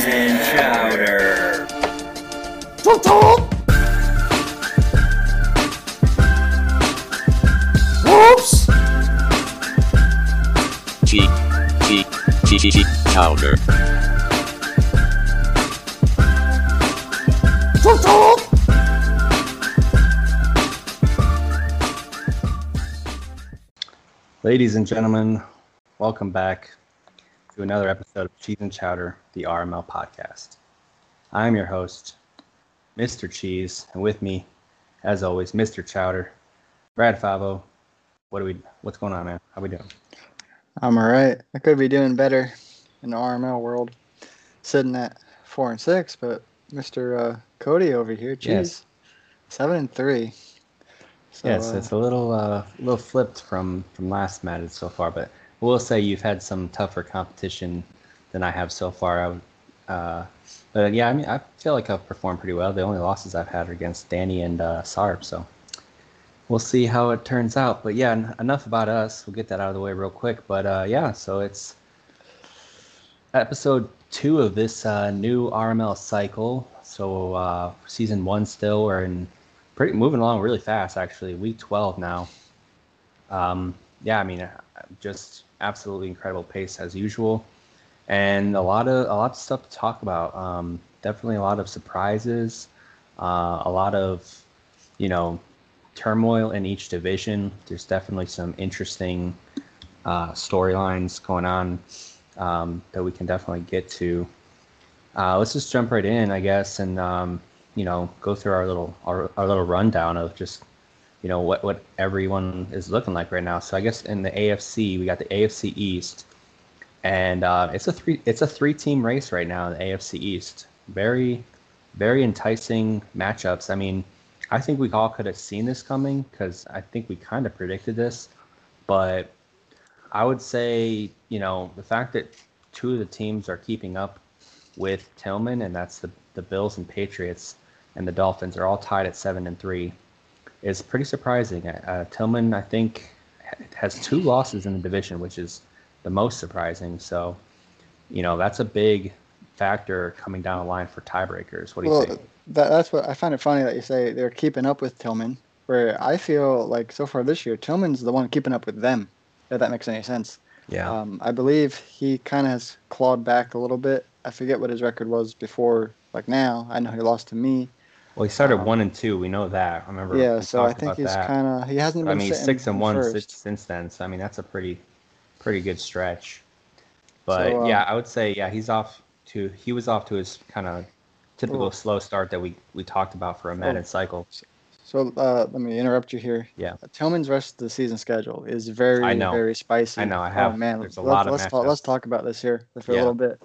cheese and chowder. Whoops! Cheek, cheek, cheek, cheek, powder. Ladies and gentlemen, welcome back to another episode of Cheese and Chowder, the RML podcast. I'm your host, Mr. Cheese, and with me, as always, Mr. Chowder, Brad Favo. What do we? What's going on, man? How we doing? I'm alright. I could be doing better in the RML world, sitting at four and six, but Mr. Uh, Cody over here, Cheese, Yes. seven and three. So, yes, uh, it's a little, uh, little flipped from from last match so far, but will say you've had some tougher competition than I have so far. I, uh, but yeah, I mean, I feel like I've performed pretty well. The only losses I've had are against Danny and uh, Sarv, so we'll see how it turns out. But yeah, en- enough about us. We'll get that out of the way real quick. But uh, yeah, so it's episode two of this uh, new RML cycle. So uh, season one still, we're in pretty moving along really fast actually. Week 12 now. Um, yeah, I mean, just absolutely incredible pace as usual, and a lot of a lot of stuff to talk about. Um, definitely a lot of surprises, uh, a lot of you know turmoil in each division. There's definitely some interesting uh, storylines going on um, that we can definitely get to. Uh, let's just jump right in, I guess, and um, you know go through our little our, our little rundown of just you know what what everyone is looking like right now. So I guess in the AFC we got the AFC East, and uh, it's a three it's a three team race right now in the AFC East. Very very enticing matchups. I mean, I think we all could have seen this coming because I think we kind of predicted this, but I would say you know the fact that two of the teams are keeping up with Tillman, and that's the the Bills and Patriots, and the Dolphins are all tied at seven and three, is pretty surprising. Uh, Tillman, I think, has two losses in the division, which is the most surprising. So, you know, that's a big factor coming down the line for tiebreakers. What do you think? that, that's what I find it funny that you say they're keeping up with Tillman, where I feel like so far this year Tillman's the one keeping up with them. If that makes any sense. Yeah, Um, I believe he kind of has clawed back a little bit. I forget what his record was before, like now. I know he lost to me. Well, he started um, one and two. We know that. I remember. Yeah, so I think he's kind of he hasn't I been. mean, six and one since, since then. So I mean, that's a pretty, pretty good stretch. But So, um, yeah, I would say yeah, he's off to he was off to his kind of typical Well- slow start that we we talked about for a Madden Well, cycle. So uh, let me interrupt you here. Yeah. Tillman's rest of the season schedule is very, I know. very spicy. I know, I Oh have- man, there's a let's, lot of let's talk. Let's talk about this here for a little bit.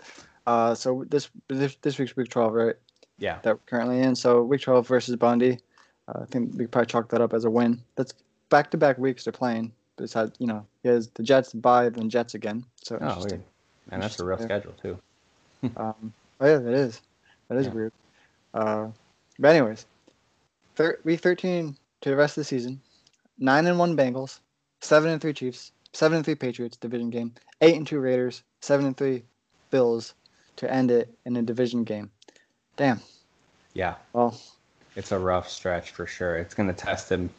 Uh, so this, this this week's week twelve, right? Yeah, That we're currently in. So week twelve versus Bundy. Uh, I think we could probably chalk that up as a win. That's back to back weeks they're playing. Besides, you know, he has the Jets bye, then Jets again. So oh interesting. weird, man, that's a rough schedule too. Um, oh yeah, that is. That is Yeah. weird. Uh, but anyways, thir- week thirteen to the rest of the season. Nine and one Bengals, seven and three Chiefs, seven and three Patriots division game, eight and two Raiders, seven and three Bills to end it in a division game. Damn. Yeah, Well, it's a rough stretch for sure. It's gonna test him,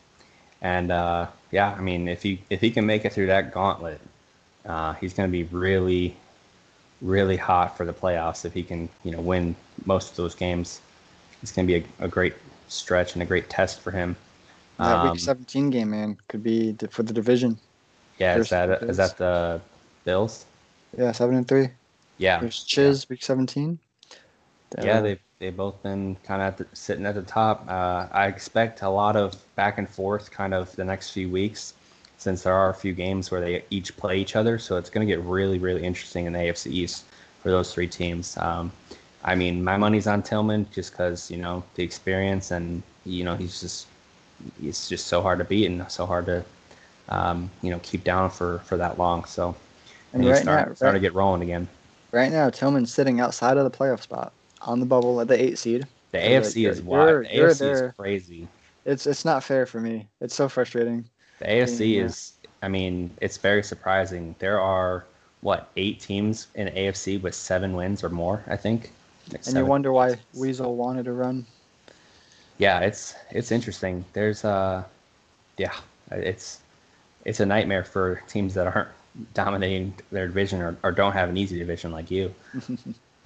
and uh, yeah, I mean, if he if he can make it through that gauntlet, uh, he's gonna be really, really hot for the playoffs. If he can, you know, win most of those games, it's gonna be a, a great stretch and a great test for him. that Um, week seventeen game, man, could be for the division. Yeah, is that the is that the Bills? Yeah, seven and three. Yeah, There's Chiz week seventeen. yeah, Uh, they've they've both been kind of sitting at the top. Uh, I expect a lot of back and forth kind of the next few weeks, since there are a few games where they each play each other. So it's going to get really really interesting in the AFC East for those three teams. Um, I mean, my money's on Tillman just because you know the experience and you know he's just he's just so hard to beat and so hard to um, you know keep down for for that long. So And and right start, now- starting right- to get rolling again. Right now, Tillman's sitting outside of the playoff spot on the bubble at the eight seed. The AFC is you're- wild. The you're AFC there. is crazy. It's it's not fair for me. It's so frustrating. The AFC Yeah. is, I mean, it's very surprising. There are what eight teams in AFC with seven wins or more. I think And you wonder why Weasel wanted to run. Yeah, it's it's interesting. There's uh, yeah, it's it's a nightmare for teams that aren't dominating their division or, or don't have an easy division like you.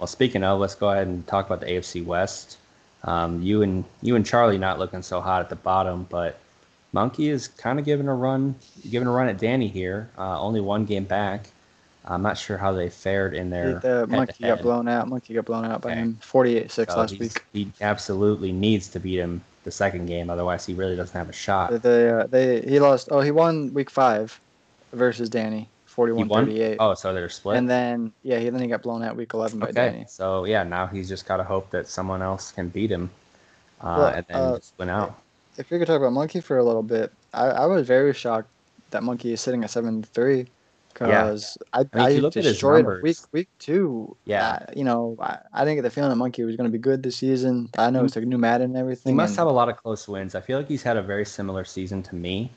well, speaking of, let's go ahead and talk about the AFC West. Um, you and you and Charlie not looking so hot at the bottom, but Monkey is kind of giving a run, giving a run at Danny here. Uh, only one game back. I'm not sure how they fared in their. the monkey got blown out. Monkey got blown out by Okay. him, 48-6 So last week. He absolutely needs to beat him the second game, otherwise he really doesn't have a shot. They, uh, they he lost. Oh, he won week five versus Danny, He 41-38. Oh, so they're split. And then yeah, he then he got blown out week 11 by okay, Danny. so yeah, now he's just got to hope that someone else can beat him, uh, Well, and then uh, just win out. If we could talk about Monkey for a little bit, I, I was very shocked that Monkey is sitting at seven three, because I, I mean, I, you look at his destroyed week week two. Yeah. uh, you know, I, I didn't get the feeling that Monkey was going to be good this season. I know it's a new Madden and everything. He must and- have a lot of close wins. I feel like he's had a very similar season to me.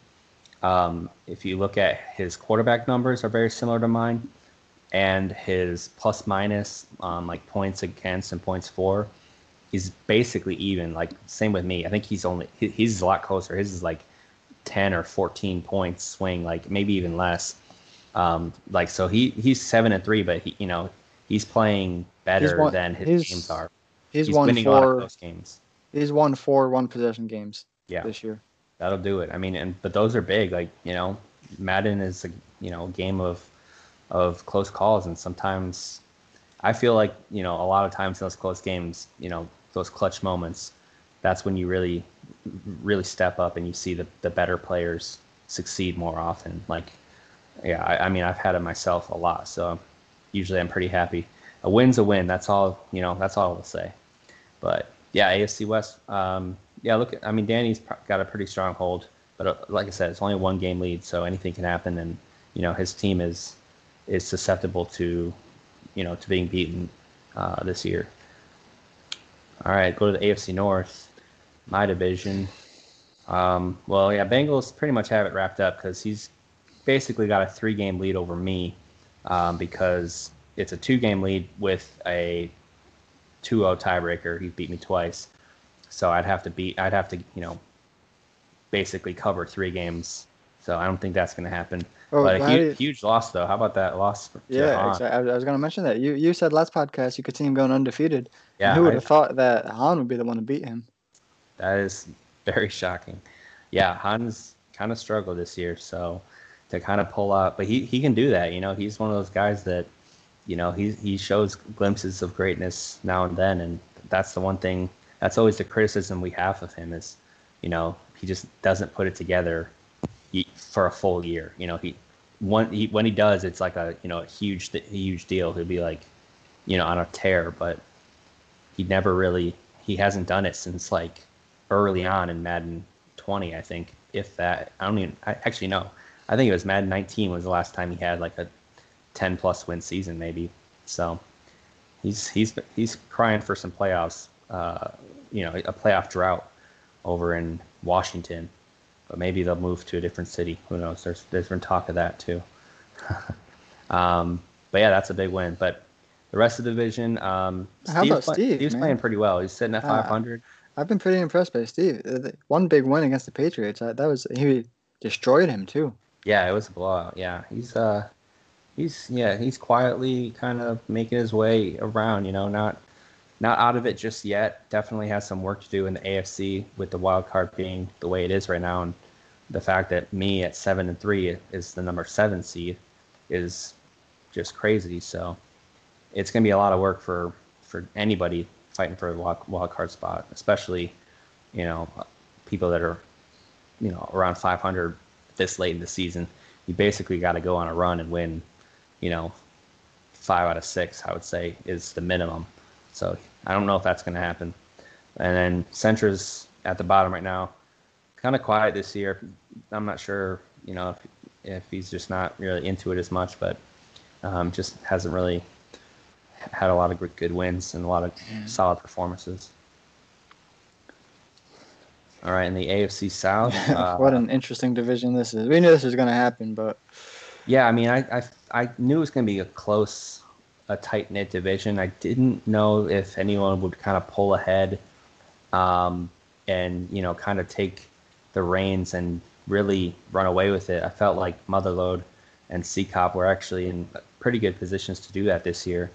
Um, if you look at his quarterback numbers are very similar to mine, and his plus minus um, like points against and points for, he's basically even. Like same with me. I think he's only he, he's a lot closer. His is like ten or fourteen points swing, like maybe even less. Um, like so he he's seven and three, but he you know he's playing better won- than his he's- games are. he's, He's won winning a lot of four. games. He's won four one possession games Yeah. this year. That'll do it. I mean, and but those are big. Like you know, Madden is a you know game of of close calls, and sometimes I feel like you know a lot of times in those close games, you know, those clutch moments, that's when you really really step up and you see the the better players succeed more often. Like, yeah, I, I mean, I've had it myself a lot, so usually I'm pretty happy. A win's a win. That's all. You know, that's all I'll say. But yeah, AFC West. Um, yeah, look. I mean, Danny's got a pretty strong hold, but uh, like I said, it's only a one game lead, so anything can happen. And you know, his team is is susceptible to you know to being beaten uh, this year. All right, go to the AFC North, my division. Um, well, yeah, Bengals pretty much have it wrapped up because he's basically got a three game lead over me um, because it's a two game lead with a 2-0 tiebreaker. He beat me twice, so I'd have to beat. I'd have to, you know, basically cover three games. So I don't think that's going to happen. Oh, but a huge, you- huge loss, though. How about that loss? Yeah, Han? exactly. I, was- going to mention that. You you said last podcast you could see him going undefeated. Yeah, And who would have thought that Han would be the one to beat him? That is very shocking. Yeah, Hans kind of struggled this year, so to kind of pull out, but he, he can do that. You know, he's one of those guys that, you know, he he shows glimpses of greatness now and then, and that's the one thing. That's always the criticism we have of him is, you know, he just doesn't put it together for a full year. You know, he one he, when he does, it's like a you know a huge huge deal. He'll be like, you know, on a tear, but he never really he hasn't done it since like early on in Madden 20, I think, if that. I don't even. I actually no. I think it was Madden 19 was the last time he had like a 10 plus win season, maybe. So he's he's he's crying for some playoffs. Uh, you know, a playoff drought over in Washington, but maybe they'll move to a different city. Who knows? There's there's been talk of that too. um, but yeah, that's a big win. But the rest of the division, um, How Steve's about Steve, Steve's man? playing pretty well. He's sitting at Uh, 500. I've been pretty impressed by Steve. Uh, One big win against the Patriots. uh, That was he destroyed him too. Yeah, it was a blowout. Yeah, he's uh, he's yeah, he's quietly kind of making his way around. You know, not not out of it just yet. Definitely has some work to do in the AFC with the wild card being the way it is right now, and the fact that me at seven and three is the number seven seed is just crazy. So it's gonna be a lot of work for for anybody fighting for a wild, wild card spot, especially you know people that are you know around 500 this late in the season. You basically got to go on a run and win. You know, five out of six, I would say, is the minimum. So I don't know if that's going to happen. And then Centra's at the bottom right now, kind of quiet this year. I'm not sure, you know, if, if he's just not really into it as much, but um, just hasn't really had a lot of good- good wins and a lot of solid performances. All right, in the AFC South, uh, what an interesting division this is. We knew this was going to happen, but Yeah, I mean, I I, I knew it was going to be a close a tight knit division. I didn't know if anyone would kind of pull ahead, um, and you know, kind of take the reins and really run away with it. I felt like Motherload and CCOP were actually in pretty good positions to do that this year,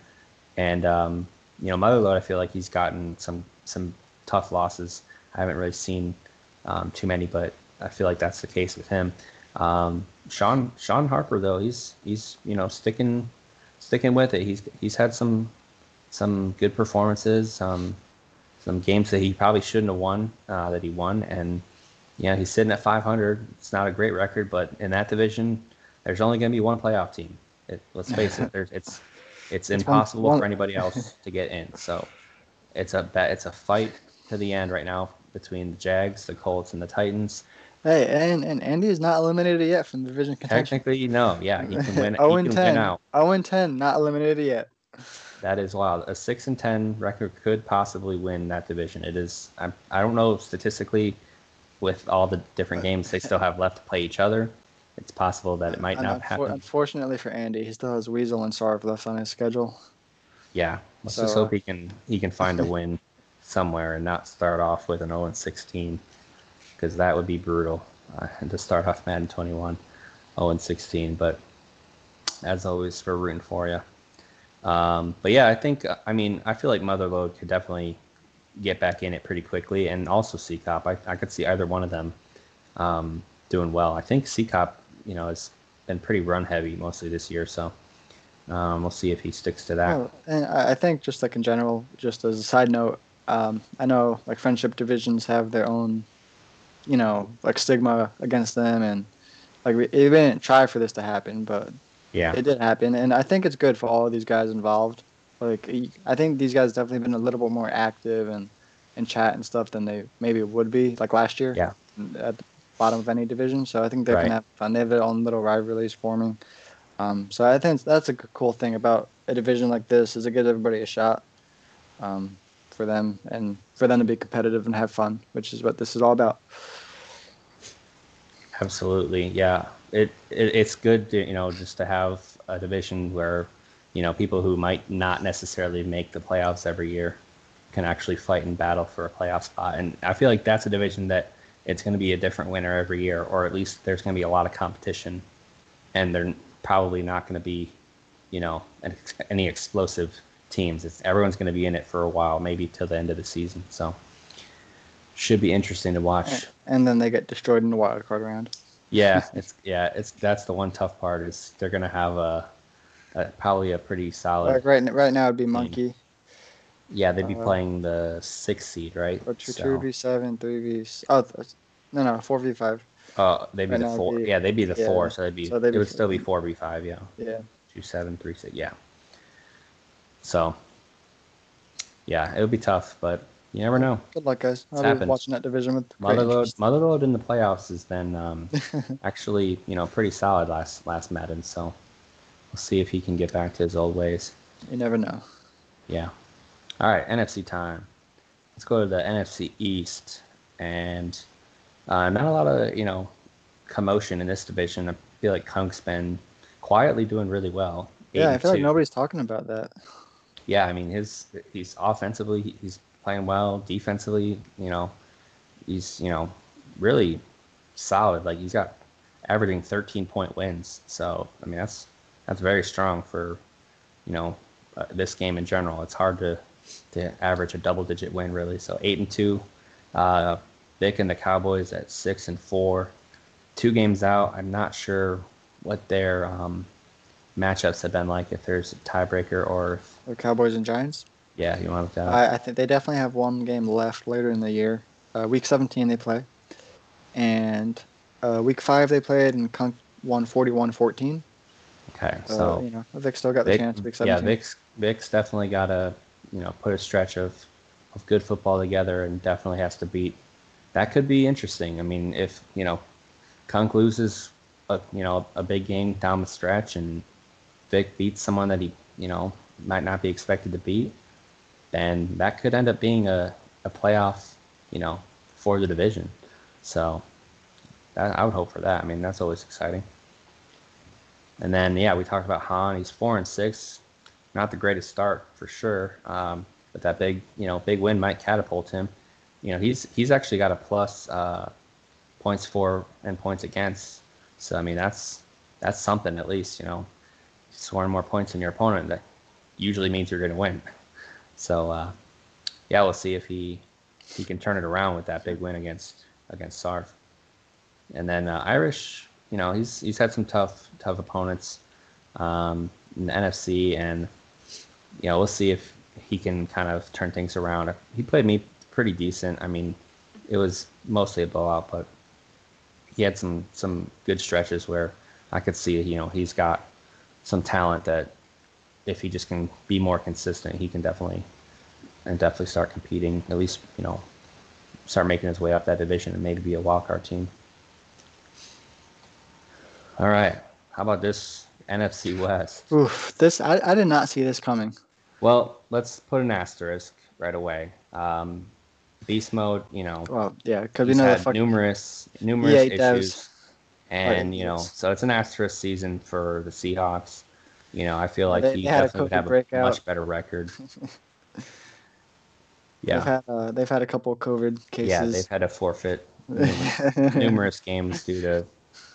and um, you know, Motherload, I feel like he's gotten some some tough losses. I haven't really seen um, too many, but I feel like that's the case with him. Um, Sean Sean Harper though, he's he's you know sticking sticking with it. He's he's had some some good performances, um, some games that he probably shouldn't have won uh, that he won, and yeah, he's sitting at 500. It's not a great record, but in that division, there's only going to be one playoff team. It, let's face it, there's, it's it's impossible one- for anybody else to get in. So it's a bet. It's a fight to the end right now between the Jags, the Colts, and the Titans. Hey, and, and Andy is not eliminated yet from the division contention. Technically, no, yeah, he can win. 0 he and can 10. win out. 0 and 10, not eliminated yet. That is wild. A six and ten record could possibly win that division. It is. I, I don't know statistically, with all the different games they still have left to play each other. It's possible that it might And not unfor- happen. Unfortunately for Andy, he still has Weasel and Sarv left on his schedule. Yeah, let's So, just uh, hope he can he can find a win somewhere and not start off with an 0 and 16, because that would be brutal uh, to start off Madden 21 0 and 16. But as always, we're rooting for you. Um, but yeah, I think I mean I feel like Motherload could definitely get back in it pretty quickly, and also CCOP. I, I could see either one of them um, doing well. I think C Cop, you know, has been pretty run heavy mostly this year, so um, we'll see if he sticks to that. Well, and I I think just like in general, just as a side note, um, I know like friendship divisions have their own, you know, like stigma against them, and like we, we didn't try for this to happen, but Yeah. it did happen, and I think it's good for all of these guys involved. Like i think these guys definitely been a little bit more active and and chat and stuff than they maybe would be like last year. Yeah. At the bottom of any division, so I think they Right. can have fun. They have their own little rivalries forming. Um, so I think that's a cool thing about a division like this is it gives everybody a shot um, for them and for them to be competitive and have fun, which is what this is all about. Absolutely, yeah. It, it it's good to you know just to have a division where you know people who might not necessarily make the playoffs every year can actually fight and battle for a playoff spot. And I feel like that's a division that it's going to be a different winner every year, or at least there's going to be a lot of competition, and they're probably not going to be, you know, an, any explosive teams. It's everyone's going to be in it for a while, maybe till the end of the season. So should be interesting to watch. And then they get destroyed in the wild card round. Yeah, it's yeah, it's that's the one tough part is they're gonna have a, a probably a pretty solid. Like right, right now it'd be Monkey, yeah, they'd be uh, playing the sixth seed, right? or two, So- two v seven, three v. Oh, no, no, four v five. Oh, they'd be Right the four. be- yeah, they'd be the yeah, four. So they'd be. so they'd it be would still be four v five. Yeah, Yeah. two seven three six. Yeah. So. Yeah, it would be tough, but you never know. Good luck, guys. I'll be watching that division with great Motherload. Motherload in the playoffs has been um, actually, you know, pretty solid last last Madden. So we'll see if he can get back to his old ways. You never know. Yeah. All right, NFC time. Let's go to the NFC East, and uh, not a lot of you know commotion in this division. I feel like Kunk's been quietly doing really well. Yeah, I feel like nobody's talking about that. Yeah, I mean his he's offensively he's playing well. Defensively, you know, he's you know really solid. Like he's got averaging 13 point wins. So I mean that's that's very strong for you know uh, this game in general. It's hard to to average a double digit win really. So eight and two. Uh, Vic and the Cowboys at six and four. Two games out. I'm not sure what their um, matchups have been like. If there's a tiebreaker or if The Cowboys and Giants. yeah, you want to. I, I think they definitely have one game left later in the year. Uh, week 17 they play, and uh, week five they played and Kunk won 41-14. okay, So so you know Vic still got the chance. Week yeah, 17. Vic's Vic's definitely got to you know put a stretch of of good football together, and definitely has to beat. That could be interesting. I mean, if you know, Kunk loses a you know a big game down the stretch, and Vic beats someone that he you know might not be expected to beat, then that could end up being a a playoff you know for the division. So that, I would hope for that. I mean, that's always exciting. And then yeah, we talked about Han. He's four and six. not the greatest start for sure. Um, but that big, you know, big win might catapult him. You know, he's he's actually got a plus uh, points for and points against. So I mean, that's that's something at least. You know, scoring more points than your opponent that usually means you're going to win. So uh, yeah, we'll see if he he can turn it around with that big win against against Sarv. And then uh, Irish, you know, he's he's had some tough tough opponents um, in the NFC, and you know, we'll see if he can kind of turn things around. He played me pretty decent. I mean, it was mostly a blowout, but he had some some good stretches where I could see, you know, he's got some talent that if he just can be more consistent, he can definitely and definitely start competing. At least, you know, start making his way up that division and maybe be a wildcard team. All right. How about this NFC West? Oof, this I, I did not see this coming. Well, let's put an asterisk right away. Um, beast mode, you know, Well, yeah, because we know the had fucking numerous numerous issues. And you know, so it's an asterisk season for the Seahawks. You know, I feel like They- he they definitely would have a much better record. They've yeah, had uh, they've had a couple of COVID cases. yeah, they've had to forfeit numerous, numerous games due to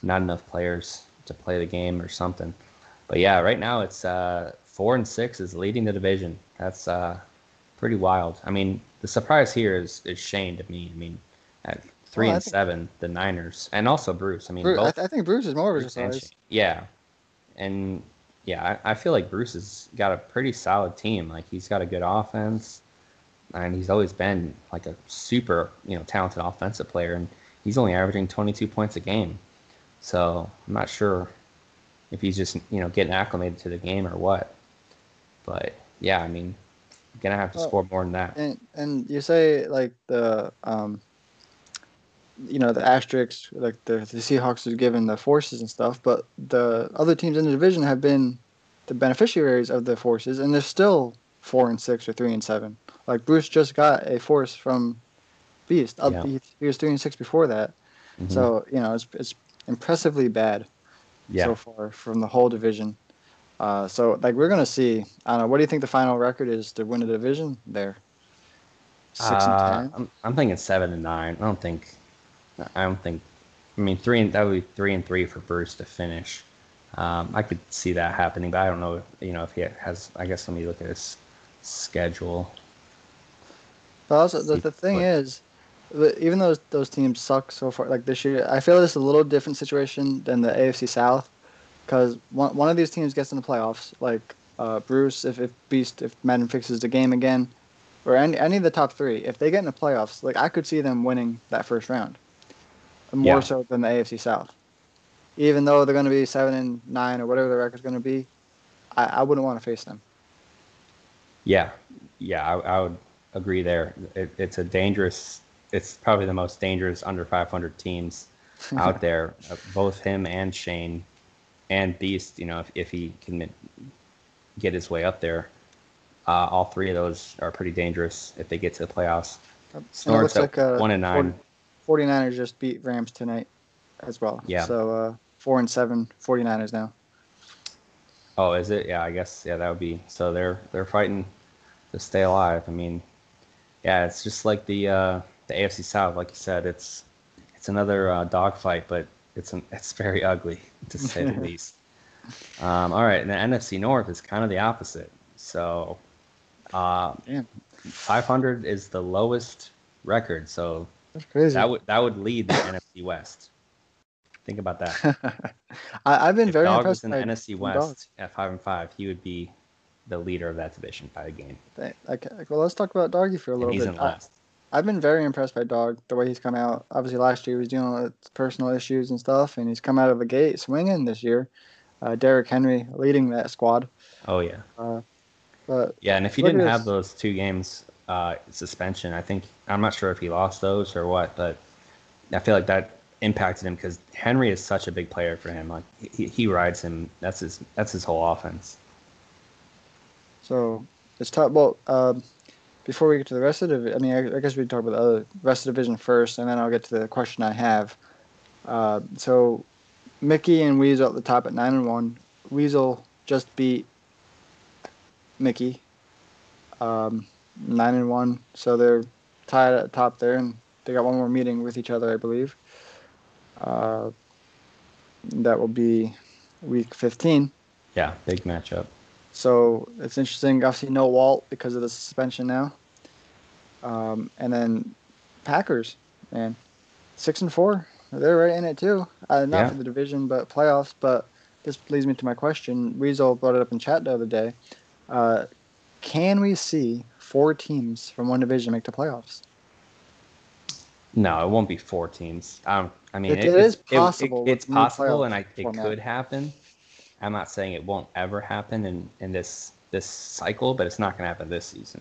not enough players to play the game or something. But yeah, right now it's uh, four and six is leading the division. That's uh, pretty wild. I mean, the surprise here is is Shane to me. I mean, at three Well, and think- seven, the Niners, and also Bruce. I mean, Bruce, I, both th- I think Bruce is more of a surprise. Yeah, and yeah, I, I feel like Bruce has got a pretty solid team. Like he's got a good offense, and he's always been like a super, you know, talented offensive player. And he's only averaging 22 points a game. So I'm not sure if he's just, you know, getting acclimated to the game or what. But yeah, I mean, gonna have to Well, score more than that. And and you say like the um, you know the asterisks like the the Seahawks are given the forces and stuff, but the other teams in the division have been the beneficiaries of the forces, and they're still four and six or three and seven. Like Bruce just got a force from Beast. Up, Yeah. he, was three and six before that. Mhm. So you know it's it's impressively bad yeah, so far from the whole division. Uh, so like we're gonna see. I don't know. What do you think the final record is to win the division there? Six Uh, and ten. I'm, I'm thinking seven and nine. I don't think. I don't think. I mean, three and that would be three and three for Bruce to finish. Um, I could see that happening, but I don't know. You know, if he has. I guess let me look at his schedule. But also the, the thing what- is, even though those teams suck so far, like this year, I feel it's a little different situation than the AFC South, because one one of these teams gets in the playoffs, like uh, Bruce, if if Beast, if Madden fixes the game again, or any any of the top three, if they get in the playoffs, like I could see them winning that first round, more Yeah. so than the AFC South. Even though they're going to be seven and nine or whatever the record's going to be, I, I wouldn't want to face them. Yeah, yeah, I, I would agree there. It, it's a dangerous. It's probably the most dangerous under 500 teams out there. Uh, both him and Shane, and Beast. You know, if if he can get his way up there, uh, all three of those are pretty dangerous if they get to the playoffs. And Snort's looks at like, uh, one and nine. 49ers just beat Rams tonight as well. Yeah. So uh, four and seven 49ers now. Oh, is it? Yeah, I guess. Yeah, that would be. So they're they're fighting to stay alive. I mean, yeah, it's just like the uh, the AFC South, like you said. It's it's another uh, dogfight, but it's an, it's very ugly to say the least. Um, all right, and the NFC North is kind of the opposite. So, uh, Damn. 500 is the lowest record. So That's crazy. that would that would lead the NFC West. Think about that. I, I've been if very Dog impressed was in the NFC. West at five and five, he would be the leader of that division by a game, Okay. Well, let's talk about Doggy for a little he's bit. in I, last. I've been very impressed by Dog the way he's come out. Obviously, last year he was dealing with personal issues and stuff, and he's come out of the gate swinging this year. Uh, Derrick Henry leading that squad. Oh yeah, Uh, but yeah. And if he didn't have those two games uh, suspension, I think I'm not sure if he lost those or what, but I feel like that impacted him because Henry is such a big player for him. Like he, he rides him. That's his that's his whole offense. So it's tough. Well, um, before we get to the rest of the, I mean, I, I guess we can talk about the other rest of the division first, and then I'll get to the question I have. Uh, so Mickey and Weasel at the top at nine and one. Weasel just beat Mickey, um, nine and one. So they're tied at the top there, and they got one more meeting with each other, I believe. Uh, that will be week 15. Yeah, big matchup. So it's interesting. Obviously, no Walt because of the suspension now. Um, and then Packers, man, six and four. They're right in it too. Uh, not Yeah. for the division, but playoffs. But this leads me to my question. Weasel brought it up in chat the other day. Uh, can we see four teams from one division make the playoffs? No, it won't be four teams. Um, I mean, It- it, it is possible with it's possible, and I, it format. could happen. I'm not saying it won't ever happen in, in this this cycle, but it's not going to happen this season.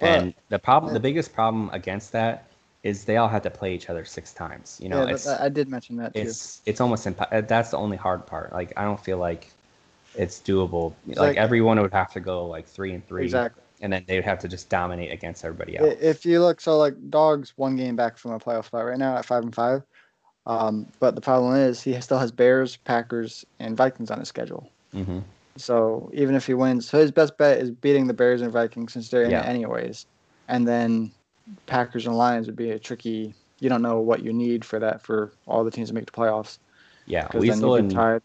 But- and the problem, yeah. the biggest problem against that is they all have to play each other six times. You know, yeah, it's I did mention that too. it's it's almost impo- that's the only hard part. Like I don't feel like it's doable. Like, like- everyone would have to go like three and three, Exactly. And then they would have to just dominate against everybody else. If you look, so like Dogs one game back from a playoff spot right now at five and five. Um, but the problem is he still has Bears, Packers, and Vikings on his schedule. hmm So even if he wins, so his best bet is beating the Bears and Vikings since they're in Yeah. it anyways. And then Packers and Lions would be a tricky. You don't know what you need for that for all the teams to make the playoffs Yeah, Weasel and.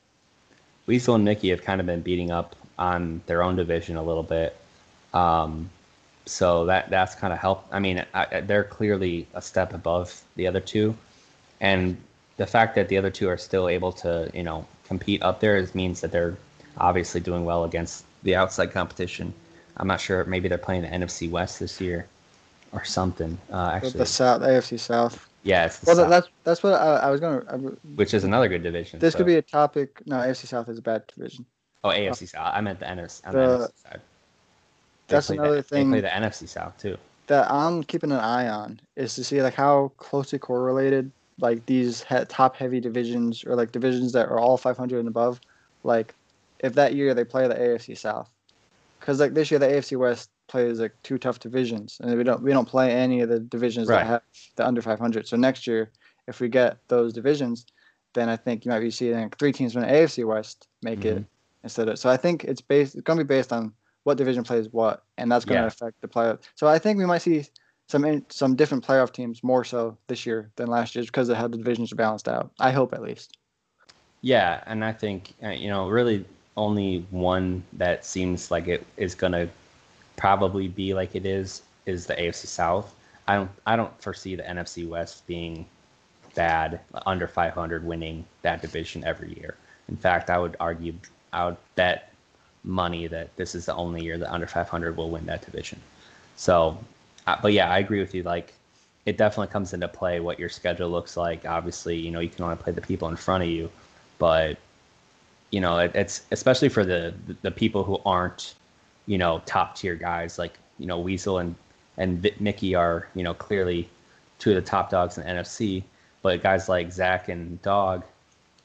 Weasel and Mickey have kind of been beating up on their own division a little bit. Um, so that that's kind of helped. I mean, I, they're clearly a step above the other two, and the fact that the other two are still able to, you know, compete up there is means that they're obviously doing well against the outside competition. I'm not sure. Maybe they're playing the NFC West this year, or something. Uh, actually, the South, AFC South. yeah, it's Well, South, that's that's what I, I was gonna. I, which is another good division. this so- could be a topic. No, AFC South is a bad division. Oh, AFC South. I meant the NFC, the, The- NFC side. That's play the- another thing- They play the NFC South too. that I'm keeping an eye on is to see like how closely correlated like these he- top heavy divisions or like divisions that are all 500 and above like if that year they play the AFC South because like this year the AFC West plays like two tough divisions and we don't we don't play any of the divisions Right. that have the under 500 so next year if we get those divisions then I think you might be seeing like, three teams from the AFC West make it Mhm. instead of so I think it's based it's going to be based on what division plays what and that's going to Yeah. affect the playoff so I think we might see some in, some different playoff teams more so this year than last year because of how the divisions are balanced out. I hope at least. Yeah, and I think uh, you know really only one that seems like it is gonna probably be like it is is the AFC South. I don't I don't foresee the NFC West being bad under 500 winning that division every year. In fact, I would argue I would bet money that this is the only year that under 500 will win that division. So, uh, but yeah, I agree with you. Like, it definitely comes into play what your schedule looks like. Obviously, you know, you can only play the people in front of you, but you know, it, it's especially for the the people who aren't, you know, top tier guys like you know Weasel and and Mickey are you know clearly two of the top dogs in the NFC, but guys like Zach and Dog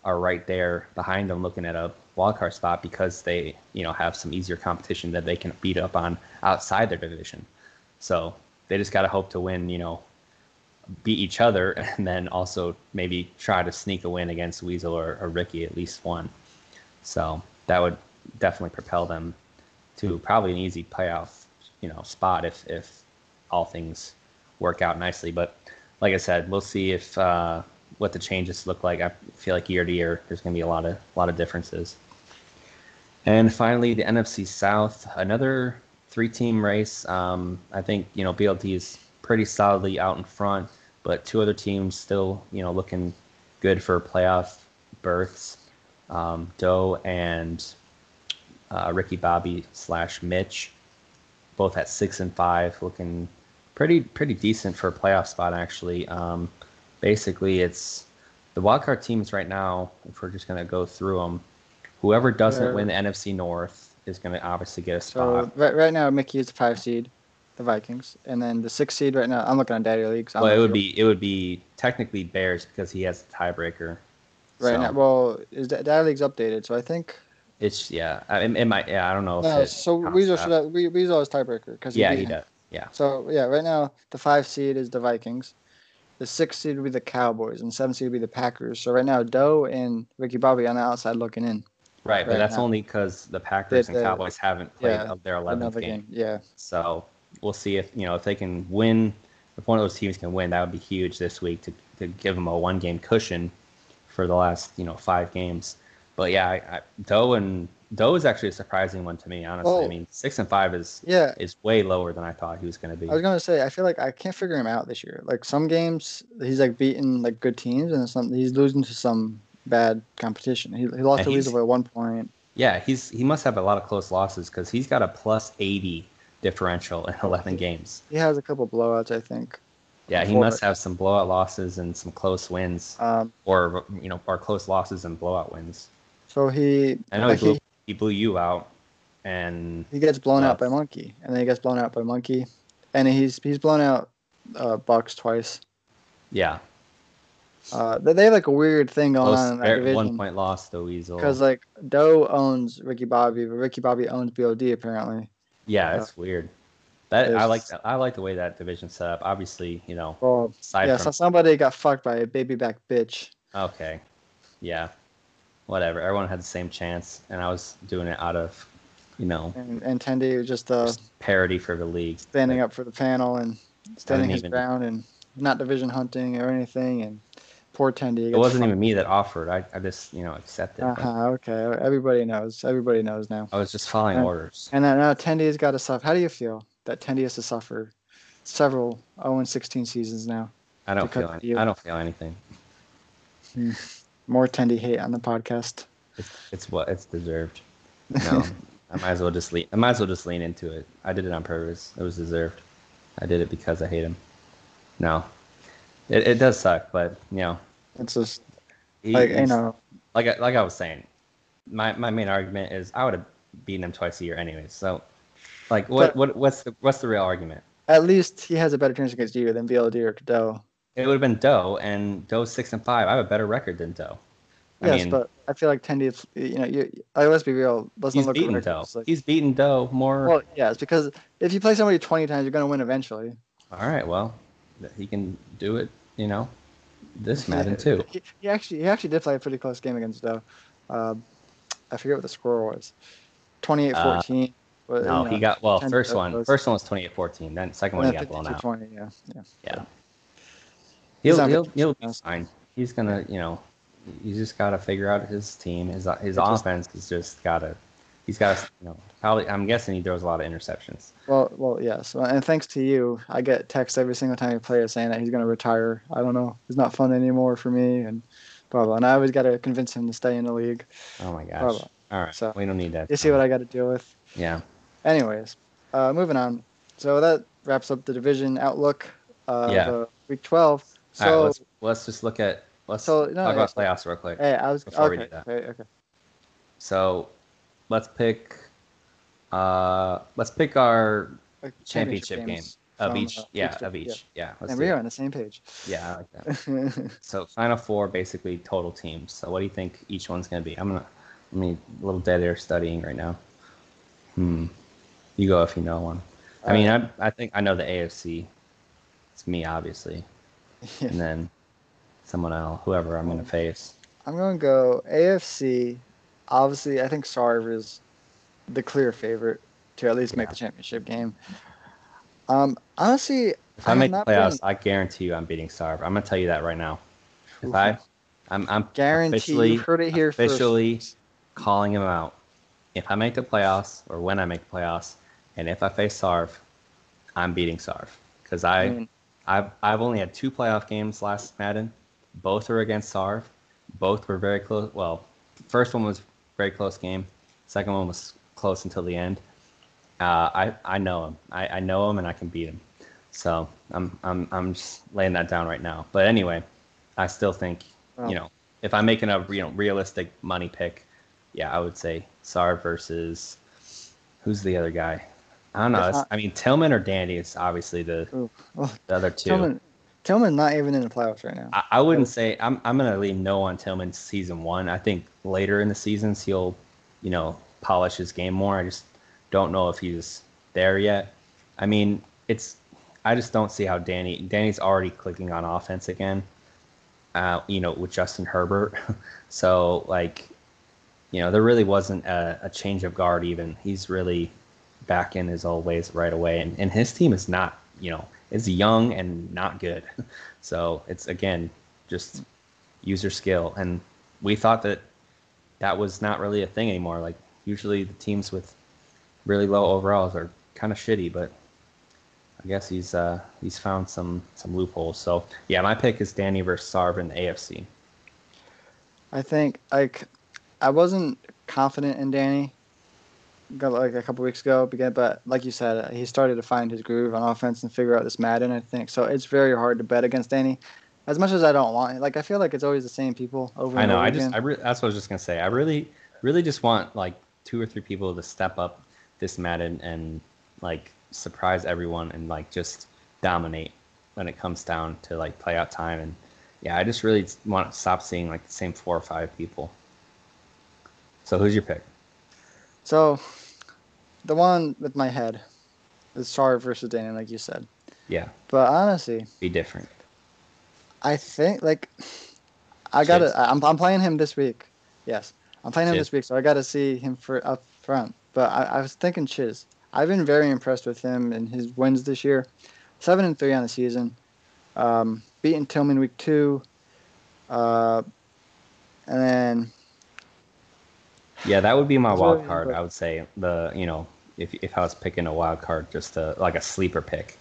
are right there behind them looking at a wildcard spot because they you know have some easier competition that they can beat up on outside their division. So they just got to hope to win, you know, beat each other, and then also maybe try to sneak a win against Weasel or, or Ricky at least one. So that would definitely propel them to probably an easy playoff, you know, spot if if all things work out nicely. But like I said, we'll see if uh, what the changes look like. I feel like year to year, there's going to be a lot of a lot of differences. And finally, the NFC South, another three-team race. Um, I think you know BLT is pretty solidly out in front, but two other teams still you know looking good for playoff berths. Um, Doe and uh, Ricky Bobby slash Mitch, both at six and five, looking pretty pretty decent for a playoff spot actually. Um, basically, it's the wildcard teams right now. If we're just gonna go through them, whoever doesn't Yeah. win the NFC North is gonna obviously get a So spot. right, right now Mickey is the five seed, the Vikings, and then the six seed right now. I'm looking on Daddy Leagues. Well, it would be it would be technically Bears because he has the tiebreaker. right So, now. Well, is Da- Daddy Leagues updated? So I think. it's yeah. I- It, it might yeah. I don't know if No, so Weasel should have, we, Weasel is tiebreaker because Yeah, he does. Yeah. So yeah, right now the five seed is the Vikings, the six seed would be the Cowboys, and seven seed would be the Packers. So right now Doe and Ricky Bobby on the outside looking in. Right, but right that's now. only because the Packers and the- Cowboys haven't played yeah, of their 11th game. game. Yeah. So we'll see if you know if they can win. If one of those teams can win, that would be huge this week to, to give them a one game cushion for the last you know five games. But yeah, I, I, Doe and Doe is actually a surprising one to me. Honestly, I mean six and five is Yeah. is way lower than I thought he was going to be. I was gonna say I feel like I can't figure him out this year. Like some games he's like beating like good teams, and some he's losing to some bad competition. He, he lost And to Weasel at one point. Yeah, he's he must have a lot of close losses because he's got a plus eighty differential in eleven games. He has a couple blowouts, I think. Yeah, he must have some blowout losses and some close wins, Um, or you know, or close losses and blowout wins. so he I know he blew, he, he blew you out, and he gets blown out by Monkey, and then he gets blown out by Monkey, and he's he's blown out uh, Bucks twice. yeah, Uh, they they have like a weird thing going close, on in that division. one point loss to Weasel. Because like Doe owns Ricky Bobby, but Ricky Bobby owns BOD apparently. yeah, it's weird. That I like that. I like the way that division set up. Obviously, you know, Well, yeah, from so somebody got fucked by a baby back bitch. okay, yeah, whatever. Everyone had the same chance, and I was doing it out of, you know, And and Tendy was just uh just parody for the league. standing up for the panel and standing his ground and not division hunting or anything and poor Tendy. It wasn't even me that offered. I, I just you know accepted. Uh huh. Okay. Everybody knows. Everybody knows now. I was just following Uh, orders. And now, now Tendy's got to suffer. How do you feel that Tendy has to suffer several 0 and 16 seasons now? I don't feel. Any. I don't feel anything. More Tendy hate on the podcast. It's it's what it's deserved. No, I might as well just lean. I might as well just lean into it. I did it on purpose. It was deserved. I did it because I hate him. No, it, it does suck, but you know, It's just he, like you know. like I, like I was saying, my my main argument is I would have beaten him twice a year anyways. So, like, what what what's the what's the real argument? At least he has a better chance against you than BLD or Doe. It would have been Doe, and Doe's six and five. I have a better record than Doe. I yes, mean, but I feel like Tendy, you know, you, I, let's be real. Let's he's not look beaten Doe. like- He's beaten Doe more. well, yeah, it's because if you play somebody 20 times, you're going to win eventually. All right, well, he can do it. You know, this Madden too. He, he actually he actually did play a pretty close game against Doe. Um, I forget what the score was. 28-14. but, No, you he got well. First one, close. first one was 28-14. Then second one he got blown out. 52-20, yeah, yeah. Yeah, he'll he'll, he'll be fine. He's gonna, you know, you just gotta figure out his team. His his It just- offense is just gotta. He's got you know, probably. I'm guessing he throws a lot of interceptions. Well, well, yes. And thanks to you, I get texts every single time he plays saying that he's going to retire. I don't know. It's not fun anymore for me, and blah blah. And I always got to convince him to stay in the league. Oh my gosh! Probably. All right, So, we don't need that. You see what I got to deal with. Yeah. Anyways, uh, moving on. So that wraps up the division outlook. Uh, Yeah. week twelve. So, All right, let's let's just look at let's So, no, talk about yeah. playoffs real quick. hey, I was before we okay. do that. Okay, okay. So, let's pick. Uh, let's pick our Like, championship game of each. uh, yeah, week of each. Yeah. let's And we are on the same page. Yeah, I like that. So final four, basically total teams. So what do you think each one's gonna be? I'm gonna, I mean, a little dead air studying right now. Hmm. You go if you know one. I mean, I I think I know the AFC. It's me, obviously, and then someone else, whoever I'm gonna face. I'm going to go AFC. Obviously, I think Sarv is the clear favorite to at least make Yeah. the championship game. Um, honestly, If I, have make playoffs, been- I guarantee you I'm beating Sarv. I'm gonna tell you that right now. If. I, I'm I'm guarantee heard it here officially first. calling him out. If I make the playoffs, or when I make the playoffs, and if I face Sarv, I'm beating Sarv because I, I mean, I've I've only had two playoff games last Madden. Both were against Sarv. Both were very close. Well, first one was very close game. Second one was close until the end. Uh, I I know him. I, I know him and I can beat him. So I'm I'm I'm just laying that down right now. But anyway, I still think you know if I'm making a you know realistic money pick, yeah, I would say Sarv versus who's the other guy? I don't know. Not- I mean Tillman or Dandy is obviously the well, the other two. Tillman, Tillman's not even in the playoffs right now. I, I wouldn't say I'm I'm gonna leave no on Tillman season one. I think later in the seasons he'll, you know, polish his game more. I just don't know if he's there yet. I mean, it's I just don't see how Danny Danny's already clicking on offense again. Uh, you know, with Justin Herbert. so like you know, there really wasn't a, a change of guard. Even he's really back in his old ways right away, and, and his team is not, you know, is young and not good. So it's again just user skill, and we thought that that was not really a thing anymore. Like usually the teams with really low overalls are kind of shitty, but I guess he's uh, he's found some some loopholes. So yeah, my pick is Danny versus Sarv in the AFC. I think like I wasn't confident in Danny got like a couple weeks ago, began, but like you said, he started to find his groove on offense and figure out this Madden. I think so. It's very hard to bet against Danny. As much as I don't want, like I feel like it's always the same people over. I and know. over I just again. I re- that's what I was just gonna say. I really really just want like two or three people to step up this Madden and like surprise everyone and like just dominate when it comes down to like playout time and yeah, I just really want to stop seeing like the same four or five people. So who's your pick? So, the one with my head is Sarv versus Danny, like you said. Yeah, But honestly, be different. I think like I got Chase. to I'm I'm playing him this week. Yes, I'm playing him Chiz. this week, so I got to see him for up front. But I, I was thinking Chiz. I've been very impressed with him and his wins this year. Seven and three on the season. Um, beating Tillman week two. Uh, and then Yeah, that would be my wild card. I would say the you know if if I was picking a wild card, just a, like a sleeper pick.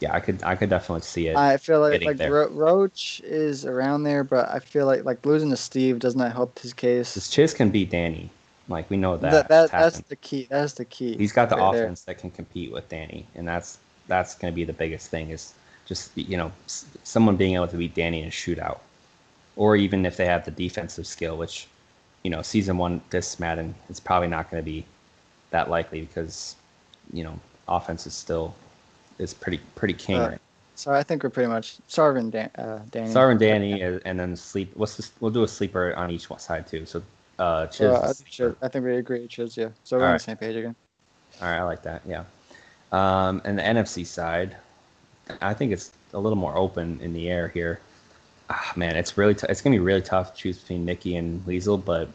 Yeah, I could I could definitely see it. I feel like like. Ro- Roach is around there, but I feel like like losing to Steve does not help his case. This Chase can beat Danny. Like we know that. that, that that's the key. That's the key. He's got the right there. offense that can compete with Danny, and that's that's going to be the biggest thing is just you know s- someone being able to beat Danny in a shootout, or even if they have the defensive skill, which you know season one this Madden it's probably not going to be that likely because you know offense is still is pretty pretty king Uh, right. So I think we're pretty much Sarv and Dan, uh, Danny. Sarv and Danny, and and then sleep. What's this? We'll do a sleeper on each side too. So, uh, Chiz. Is I, think I think we agree, Chiz. Yeah. So we're on Alright. the same page again. All right, I like that. Yeah. Um, and the NFC side, I think it's a little more open in the air here. Ah, man, it's really t- it's gonna be really tough to choose between Mickey and Weasel, but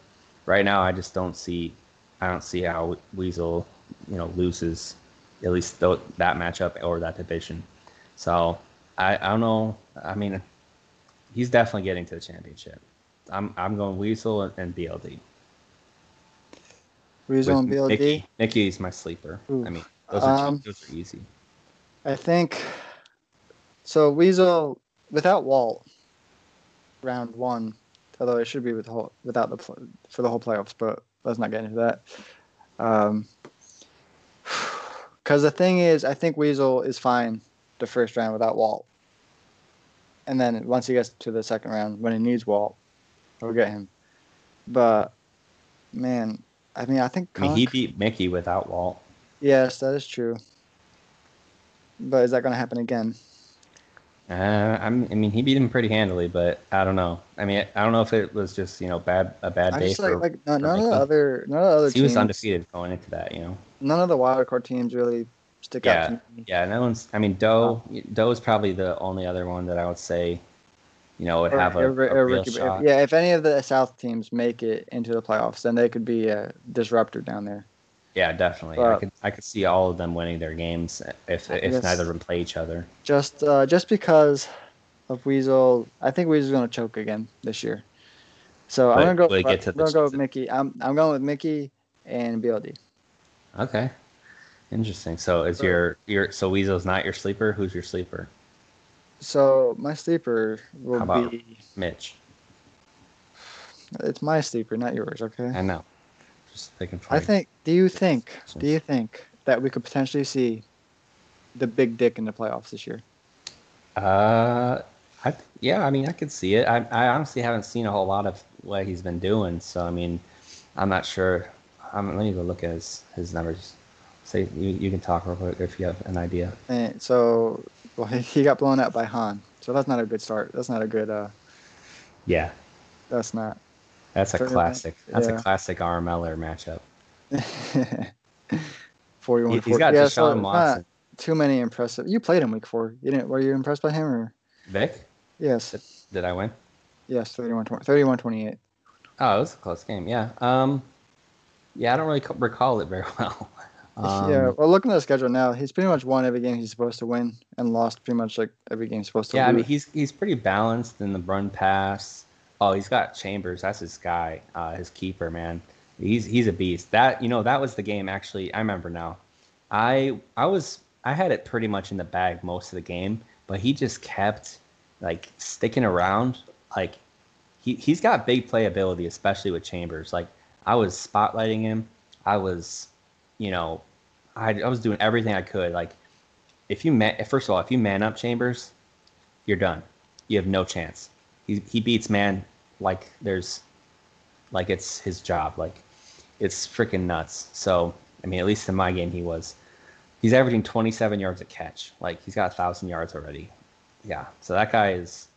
right now I just don't see I don't see how Weasel you know loses at least th- that matchup or that division. So I I don't know. I mean, he's definitely getting to the championship. I'm I'm going Weasel and BLD. Weasel With and BLD. Mickey, Mickey's my sleeper. Ooh. I mean, those are, Um, those are easy. I think so. Weasel without Walt, round one. Although it should be with the whole, without the pl- for the whole playoffs, but let's not get into that. Um, because the thing is, I think Weasel is fine the first round without Walt, and then once he gets to the second round, when he needs Walt, we'll get him. But man, I mean, I think I mean, he beat Mickey without Walt. Yes, that is true. But is that going to happen again? Uh, I'm, I mean, he beat him pretty handily, but I don't know. I mean, I don't know if it was just you know bad a bad I day just for. like like no, for none of the other none of the other he was undefeated going into that, you know. None of the wild card teams really stick Yeah, out to me. Yeah, no one's. I mean, Doe. Doe is probably the only other one that I would say, you know, would Or- have a, or- a or real Ricky- if- shot. yeah, if any of the South teams make it into the playoffs, then they could be a disruptor down there. Yeah, definitely. I could I could see all of them winning their games if if neither of them play each other. Just uh, just because of Weasel, I think Weasel's going to choke again this year. So But I'm going to go. get to I'm to go with Mickey. I'm I'm going with Mickey and BLD. Okay, interesting. So is Right. your your so Weasel's not your sleeper? Who's your sleeper? So my sleeper will be. Mitch. It's my sleeper, not yours. Okay. I know. Just. I think. Do you think? Do you think that we could potentially see the big dick in the playoffs this year? Uh, I yeah. I mean, I could see it. I I honestly haven't seen a whole lot of what he's been doing. So I mean, I'm not sure. Um, let me go look at his his numbers. Say you, you can talk real quick if you have an idea. And so, well, he got blown out by Han. So that's not a good start. That's not a good. Uh, Yeah, that's not. That's a classic. That's Yeah. a classic RMLer matchup. Forty-one. He, has got yeah, Deshaun so Watson. Too many impressive. You played him week four. You didn't. Were you impressed by him or? Vic, Yes. did I win? Yes. 31 31 28. Oh, it was a close game. Yeah. Um, Yeah, I don't really recall it very well. Um, yeah, well, looking at the schedule now, he's pretty much won every game he's supposed to win and lost pretty much like every game he's supposed to Yeah, I mean he's he's pretty balanced in the run pass. Oh, he's got Chambers. That's his guy, uh, his keeper, man. He's he's a beast. That you know that was the game. Actually, I remember now. I I was I had it pretty much in the bag most of the game, but he just kept like sticking around. Like he he's got big playability, especially with Chambers. Like I was spotlighting him. I was, you know, I I was doing everything I could. Like if you man, first of all, if you man up Chambers, you're done. You have no chance. He he beats man like there's like it's his job. Like it's freaking nuts. So I mean, at least in my game, he was. He's averaging 27 yards a catch. Like he's got a thousand yards already. Yeah. So that guy is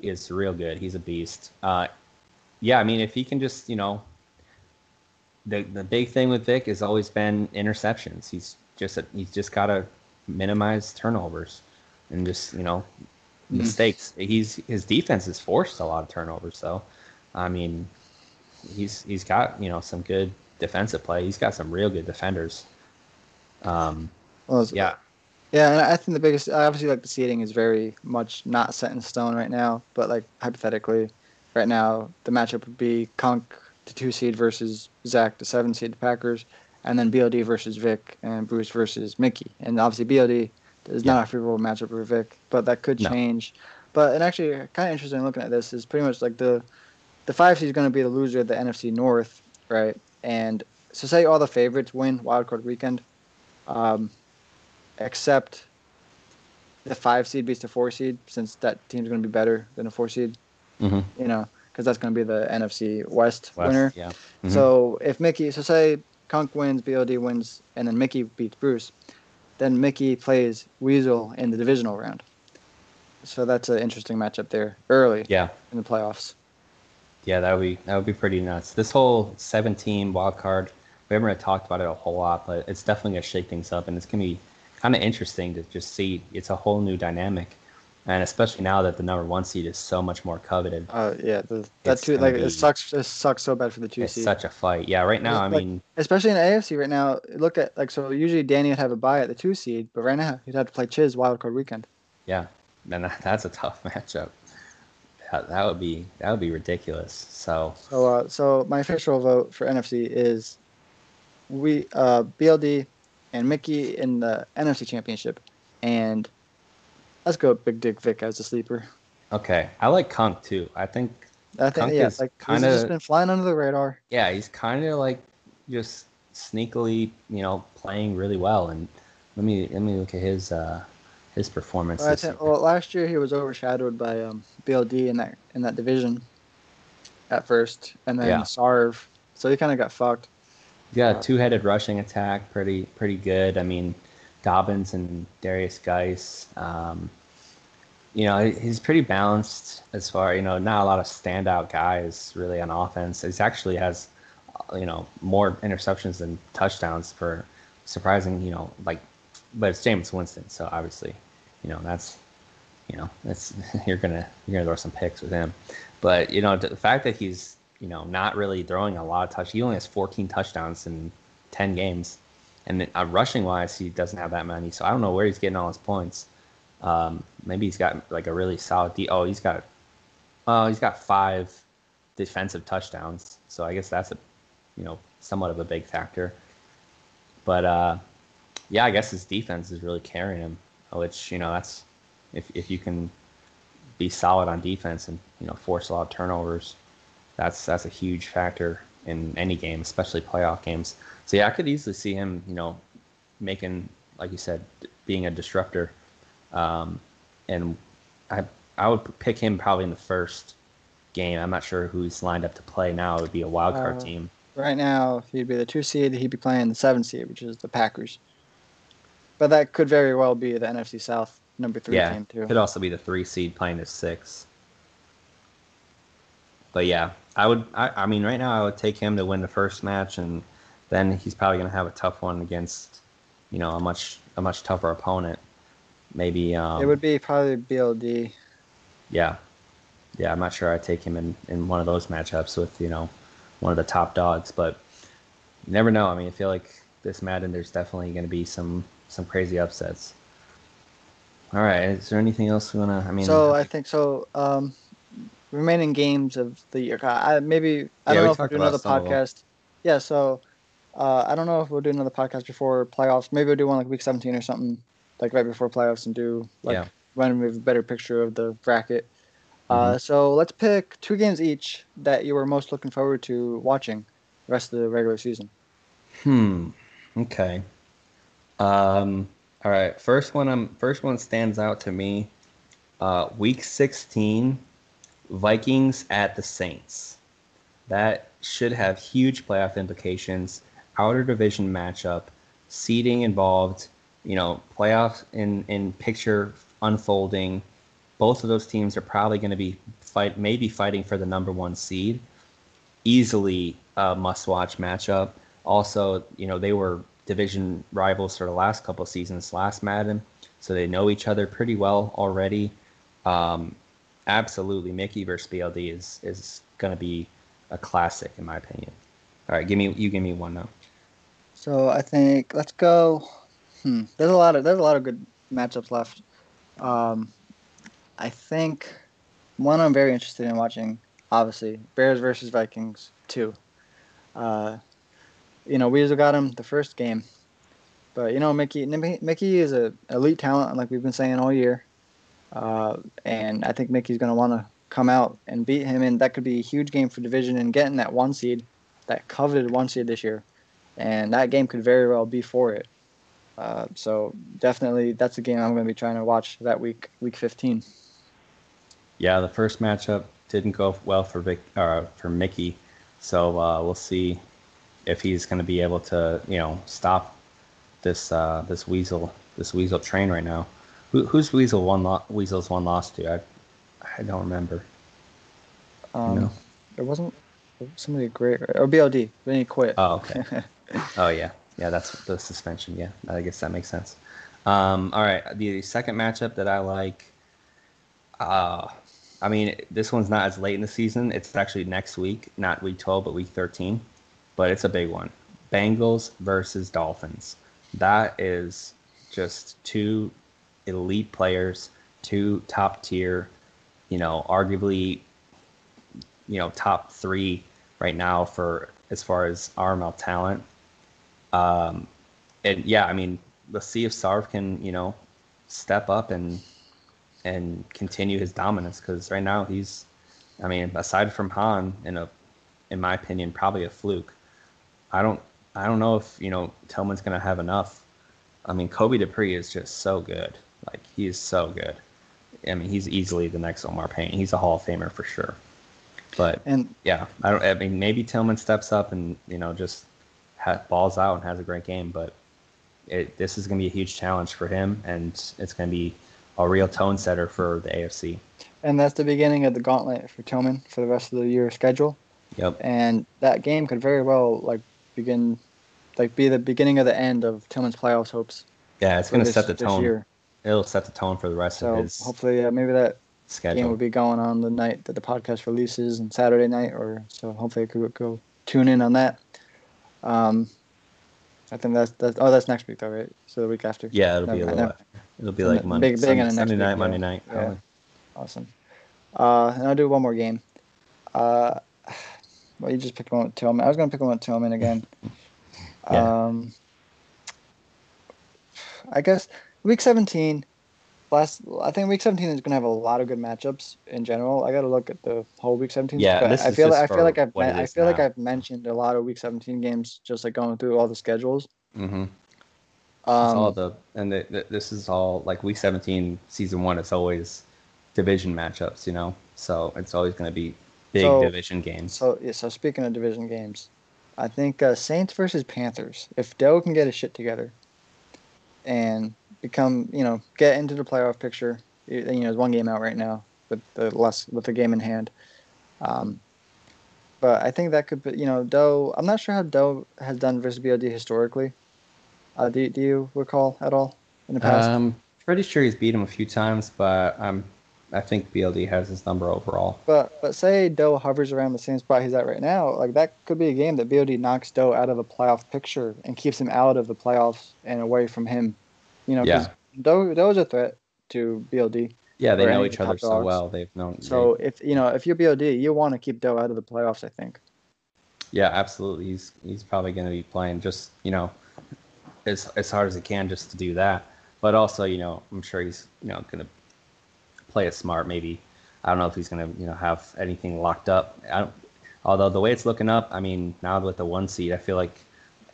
is real good. He's a beast. Uh, yeah. I mean, if he can just you know. The, the big thing with Vic has always been interceptions. He's just a, he's just got to minimize turnovers and just you know mistakes. He's his defense has forced a lot of turnovers though. I mean, he's he's got you know some good defensive play. He's got some real good defenders. Um, Well, yeah, Yeah, and I think the biggest, I obviously, like the seeding is very much not set in stone right now. But like hypothetically, right now the matchup would be Conk, the two seed versus Zach, the seven seed, the Packers, and then BLD versus Vic and Bruce versus Mickey. And obviously BLD is Yeah. not a favorable matchup for Vic, but that could No. change. But and actually, kind of interesting looking at this is pretty much like the the five seed is going to be the loser of the NFC North, right? And so say all the favorites win wildcard weekend. Um, except the five seed beats the four seed, since that team's going to be better than a four seed. Mhm. You know, because that's going to be the NFC West, West, winner. Yeah, Mhm. So if Mickey, so say Kunk wins, BLD wins, and then Mickey beats Bruce, then Mickey plays Weasel in the divisional round. So that's an interesting matchup there early yeah, in the playoffs. yeah. That would be that would be pretty nuts. This whole seven team wild card. We haven't really talked about it a whole lot, but it's definitely gonna shake things up, and it's gonna be kind of interesting to just see. It's a whole new dynamic, and especially now that the number one seed is so much more coveted. Uh, yeah, the, that two like be- it sucks. It sucks so bad for the two It's seed. such a fight. Yeah, right now, I Like- mean, especially in the AFC right now. Look at like so. Usually Danny would have a bye at the two seed, but right now he'd have to play Chiz wild card weekend. Yeah, and that, that's a tough matchup. That, that would be that would be ridiculous. So So, uh, so my official vote for NFC is we uh, BLD and Mickey in the NFC Championship, and let's go Big Dick Vic as a sleeper. okay, I like Kunk too. I think I think Kunk yeah, is like kinda- just been flying under the radar. yeah, he's kind of like just sneakily, you know, playing really well. And let me let me look at his uh his performance. Well, think, well, last year he was overshadowed by um, BLD in that in that division at first, and then Yeah. Sarv. So he kind of got fucked. He's two-headed rushing attack, pretty pretty good. I mean, Dobbins and Darius Geis. Um, you know, he's pretty balanced as far. You know, not a lot of standout guys really on offense. He actually has, you know, more interceptions than touchdowns for surprising. You know, like, but it's Jameis Winston, so obviously, you know, that's, you know, that's you're gonna you're gonna throw some picks with him. But you know, the fact that he's you know not really throwing a lot of touch. He only has 14 touchdowns in 10 games, and then, uh, rushing wise, he doesn't have that many. So I don't know where he's getting all his points. Um, maybe he's got like a really solid. D- oh, he's got, well, he's got five defensive touchdowns. So I guess that's a, you know, somewhat of a big factor. But uh, yeah, I guess his defense is really carrying him. Which you know, that's if if you can be solid on defense and you know force a lot of turnovers, that's that's a huge factor in any game, especially playoff games. So yeah, I could easily see him, you know, making like you said, being a disruptor. Um, and I I would pick him probably in the first game. I'm not sure who's lined up to play now. It would be a wild card Uh, team. Right now, he'd be the two seed. He'd be playing the seven seed, which is the Packers. But that could very well be the NFC South number three Yeah, team too. Yeah, it could also be the three seed playing the six. But yeah, I would. I, I mean, right now I would take him to win the first match, and then he's probably going to have a tough one against, you know, a much a much tougher opponent. Maybe. Um, it would be probably BLD. Yeah, yeah. I'm not sure I'd take him in in one of those matchups with you know one of the top dogs, but you never know. I mean, I feel like this Madden, there's definitely going to be some some crazy upsets. All right, is there anything else we want to? I mean, so I think so. Um, remaining games of the year. I, maybe I Yeah, don't know if we'll do another some of them. podcast. Yeah, so uh, I don't know if we'll do another podcast before playoffs. Maybe we'll do one like week 17 or something, like right before playoffs, and do like Yeah. when we have a better picture of the bracket. Mm-hmm. Uh, so let's pick two games each that you were most looking forward to watching the rest of the regular season. Hmm. Okay. Um. All right. First one. Um. First one stands out to me. Uh, week sixteen, Vikings at the Saints. That should have huge playoff implications. Outer division matchup, seeding involved. You know, playoffs in in picture unfolding. Both of those teams are probably going to be fight maybe fighting for the number one seed easily a must-watch matchup. Also, you know, they were division rivals for the last couple seasons, last Madden, so they know each other pretty well already. Um, absolutely, Mickey versus BLD is is going to be a classic in my opinion. All right, give me you give me one now. So I think let's go. Hmm. There's a lot of there's a lot of good matchups left. Um, I think one I'm very interested in watching. Obviously, Bears versus Vikings two. Uh, you know, Weasel got him the first game, but you know Mickey Mickey is a elite talent, like we've been saying all year. Uh, and I think Mickey's going to want to come out and beat him, and that could be a huge game for division and getting that one seed, that coveted one seed this year and that game could very well be for it. Uh, so definitely, that's a game I'm going to be trying to watch that week, week 15. Yeah, the first matchup didn't go well for Vic, uh, for Mickey, so uh, we'll see if he's going to be able to, you know, stop this uh, this weasel this weasel train right now. Who, who's weasel one lo- weasel's one loss to? I I don't remember. Um, No. It wasn't somebody great or BLD. Then he quit. Oh, okay. oh yeah, yeah. That's the suspension. Yeah, I guess that makes sense. Um, all right, the second matchup that I like. Uh, I mean, this one's not as late in the season. It's actually next week, not week 12, but week 13. But it's a big one. Bengals versus Dolphins. That is just two elite players, two top tier, you know, arguably, you know, top three right now for as far as RML talent. Um, and yeah, I mean, let's see if Sarv can, you know, step up and and continue his dominance because right now he's, I mean, aside from Han, in a, in my opinion, probably a fluke. I don't, I don't know if you know Tillman's gonna have enough. I mean, Kobe Dupree is just so good. Like he is so good. I mean, he's easily the next Omar Payne. He's a Hall of Famer for sure. But and yeah, I don't. I mean, maybe Tillman steps up and you know just ha- balls out and has a great game. But it, this is going to be a huge challenge for him, and it's going to be a real tone setter for the AFC. and that's the beginning of the gauntlet for Tillman for the rest of the year schedule. Yep. And that game could very well like begin, like be the beginning of the end of Tillman's playoffs hopes. Yeah, it's going to set the this tone. It'll set the tone for the rest So of his hopefully, uh, maybe that game schedule. will be going on the night that the podcast releases and Saturday night, or so hopefully I could go tune in on that. Um, I think that's that's oh that's next week though, right? So the week after. yeah, it'll be a little. It'll be like Monday, big- big Sunday, on the Sunday week, night, yeah. Monday night. Yeah. Awesome. Uh, and I'll do one more game. Uh, well, you just picked one with Tillman. I was gonna pick one with Tillman again. Yeah. Um, I guess week 17. Last, I think week 17 is gonna have a lot of good matchups in general. I got to look at the whole week 17. Yeah, this I feel just I feel like I've I feel like. I've mentioned a lot of week 17 games just like going through all the schedules. Mm-hmm. Um, all the and the, the, this is all like week 17 season one it's always division matchups you know so it's always going to be big So- division games So yeah. So speaking of division games, I think uh, Saints versus Panthers. If Dell can get his shit together, and become you know get into the playoff picture, you know, one game out right now with the less with the game in hand. Um, but I think that could be you know Doe. I'm not sure how Doe has done versus BLD historically. Uh, do do you recall at all in the past? um pretty sure he's beat him a few times but i'm I think BLD has his number overall. But but say Doe hovers around the same spot he's at right now, like that could be a game that BLD knocks Doe out of the playoff picture and keeps him out of the playoffs and away from him. You know, because Yeah. Doe Doe's a threat to BLD. Yeah, they know each other so dogs. well. They've known. So if you know if you're BLD, you want to keep Doe out of the playoffs. I think. Yeah, absolutely. He's he's probably going to be playing just you know as as hard as he can just to do that. But also, you know, I'm sure he's you know going to play it smart. Maybe I don't know if he's going to you know have anything locked up. I don't. Although the way it's looking up, I mean, now with the one seed, I feel like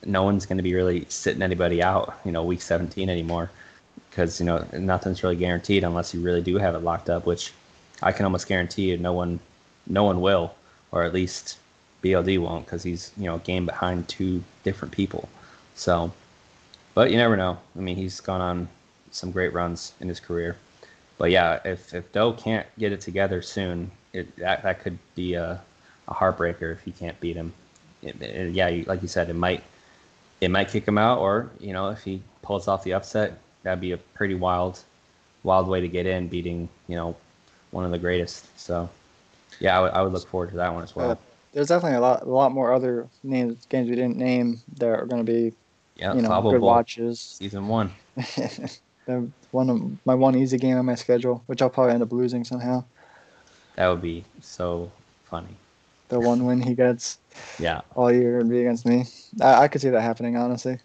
no one's going to be really sitting anybody out. You know, week 17 anymore because you know nothing's really guaranteed unless you really do have it locked up, which I can almost guarantee you no one no one will, or at least BLD won't because he's you know a game behind two different people. So, but you never know. I mean, he's gone on some great runs in his career. But yeah, if if Doe can't get it together soon, it that, that could be a, a heartbreaker if he can't beat him. It, it- yeah, like you said, it might it might kick him out, or you know, if he pulls off the upset, that'd be a pretty wild wild way to get in, beating you know one of the greatest. So yeah, I would, look forward to that one as well. Uh, There's definitely a lot a lot more other names games we didn't name that are going to be Yeah, you know good watches. season one. The one of my one easy game on my schedule, which I'll probably end up losing somehow. That would be so funny. The one win he gets Yeah, all year would be against me. I, I could see that happening, honestly,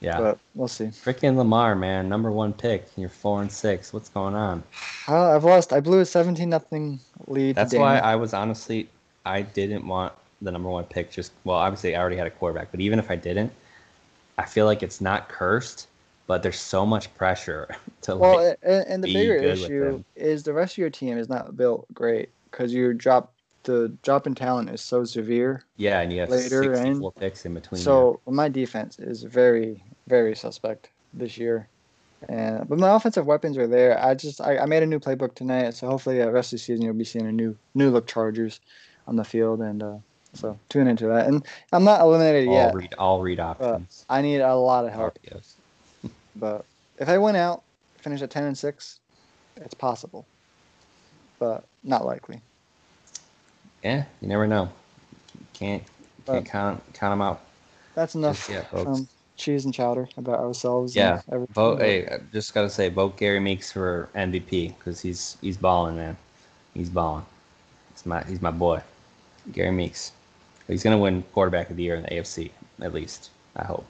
yeah. but we'll see. Freaking Lamar, man, number one pick. You're four and six. What's going on? Uh, I've lost. I blew a 17 nothing lead. That's why I was honestly, I didn't want the number one pick. Just well, obviously I already had a quarterback, but even if I didn't, I feel like it's not cursed, but there's so much pressure to Well, like. and, and the bigger issue is the rest of your team is not built great because you drop the drop in talent is so severe. yeah, and you have later 64 picks in between. So my defense is very very suspect this year, and but my offensive weapons are there. I just I, I made a new playbook tonight, so hopefully the rest of the season you'll be seeing a new new look Chargers on the field, and uh, so tune into that. And I'm not eliminated all yet. read all read options. I need a lot of help, RPOs. But if I went out, finish at ten and six, it's possible, but not likely. Yeah, you never know. Can't can't But- count count them out. That's enough yeah, um, cheese and chowder about ourselves. Yeah, and everything. Vote. Hey, I just gotta say, vote Gary Meeks for MVP because he's he's balling, man. He's balling. He's my he's my boy, Gary Meeks. He's gonna win quarterback of the year in the AFC at least. I hope.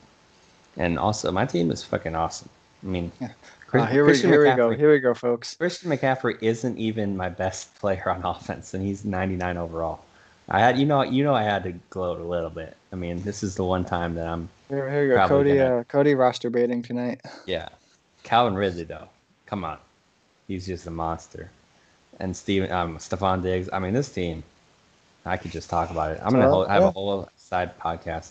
And also, my team is fucking awesome. I mean, Yeah. Chris- Ah, here we here we go. Here we go, folks. Christian McCaffrey isn't even my best player on offense, and he's 99 overall. I had, you know, you know, I had to gloat a little bit. I mean, this is the one time that I'm Here, here we go. Cody gonna- uh, Cody roster baiting tonight. Yeah. Calvin Ridley though. Come on. He's just a monster. And Steven um Stefon Diggs. I mean this team, I could just talk about it. I'm gonna Well, hold, have yeah. a whole side podcast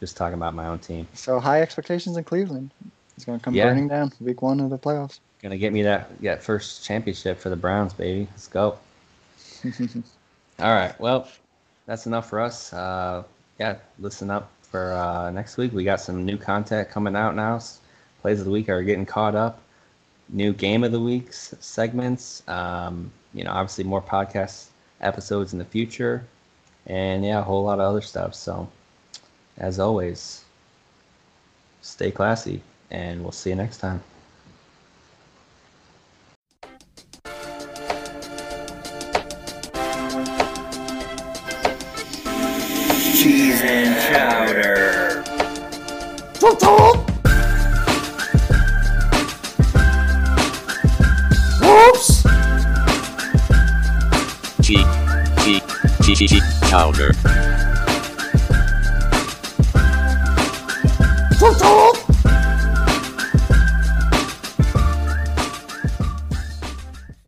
just talking about my own team. So high expectations in Cleveland. It's gonna come Yeah. burning down week one of the playoffs. Gonna get me that that first championship for the Browns, baby. Let's go. All right. Well, that's enough for us. Uh, yeah, listen up for uh, next week. We got some new content coming out now. Plays of the week are getting caught up. New game of the weeks segments. Um, you know, obviously more podcast episodes in the future, and yeah, a whole lot of other stuff. So, as always, stay classy, and we'll see you next time. Cheese and chowder. Cheek, cheek, cheek, cheek, powder.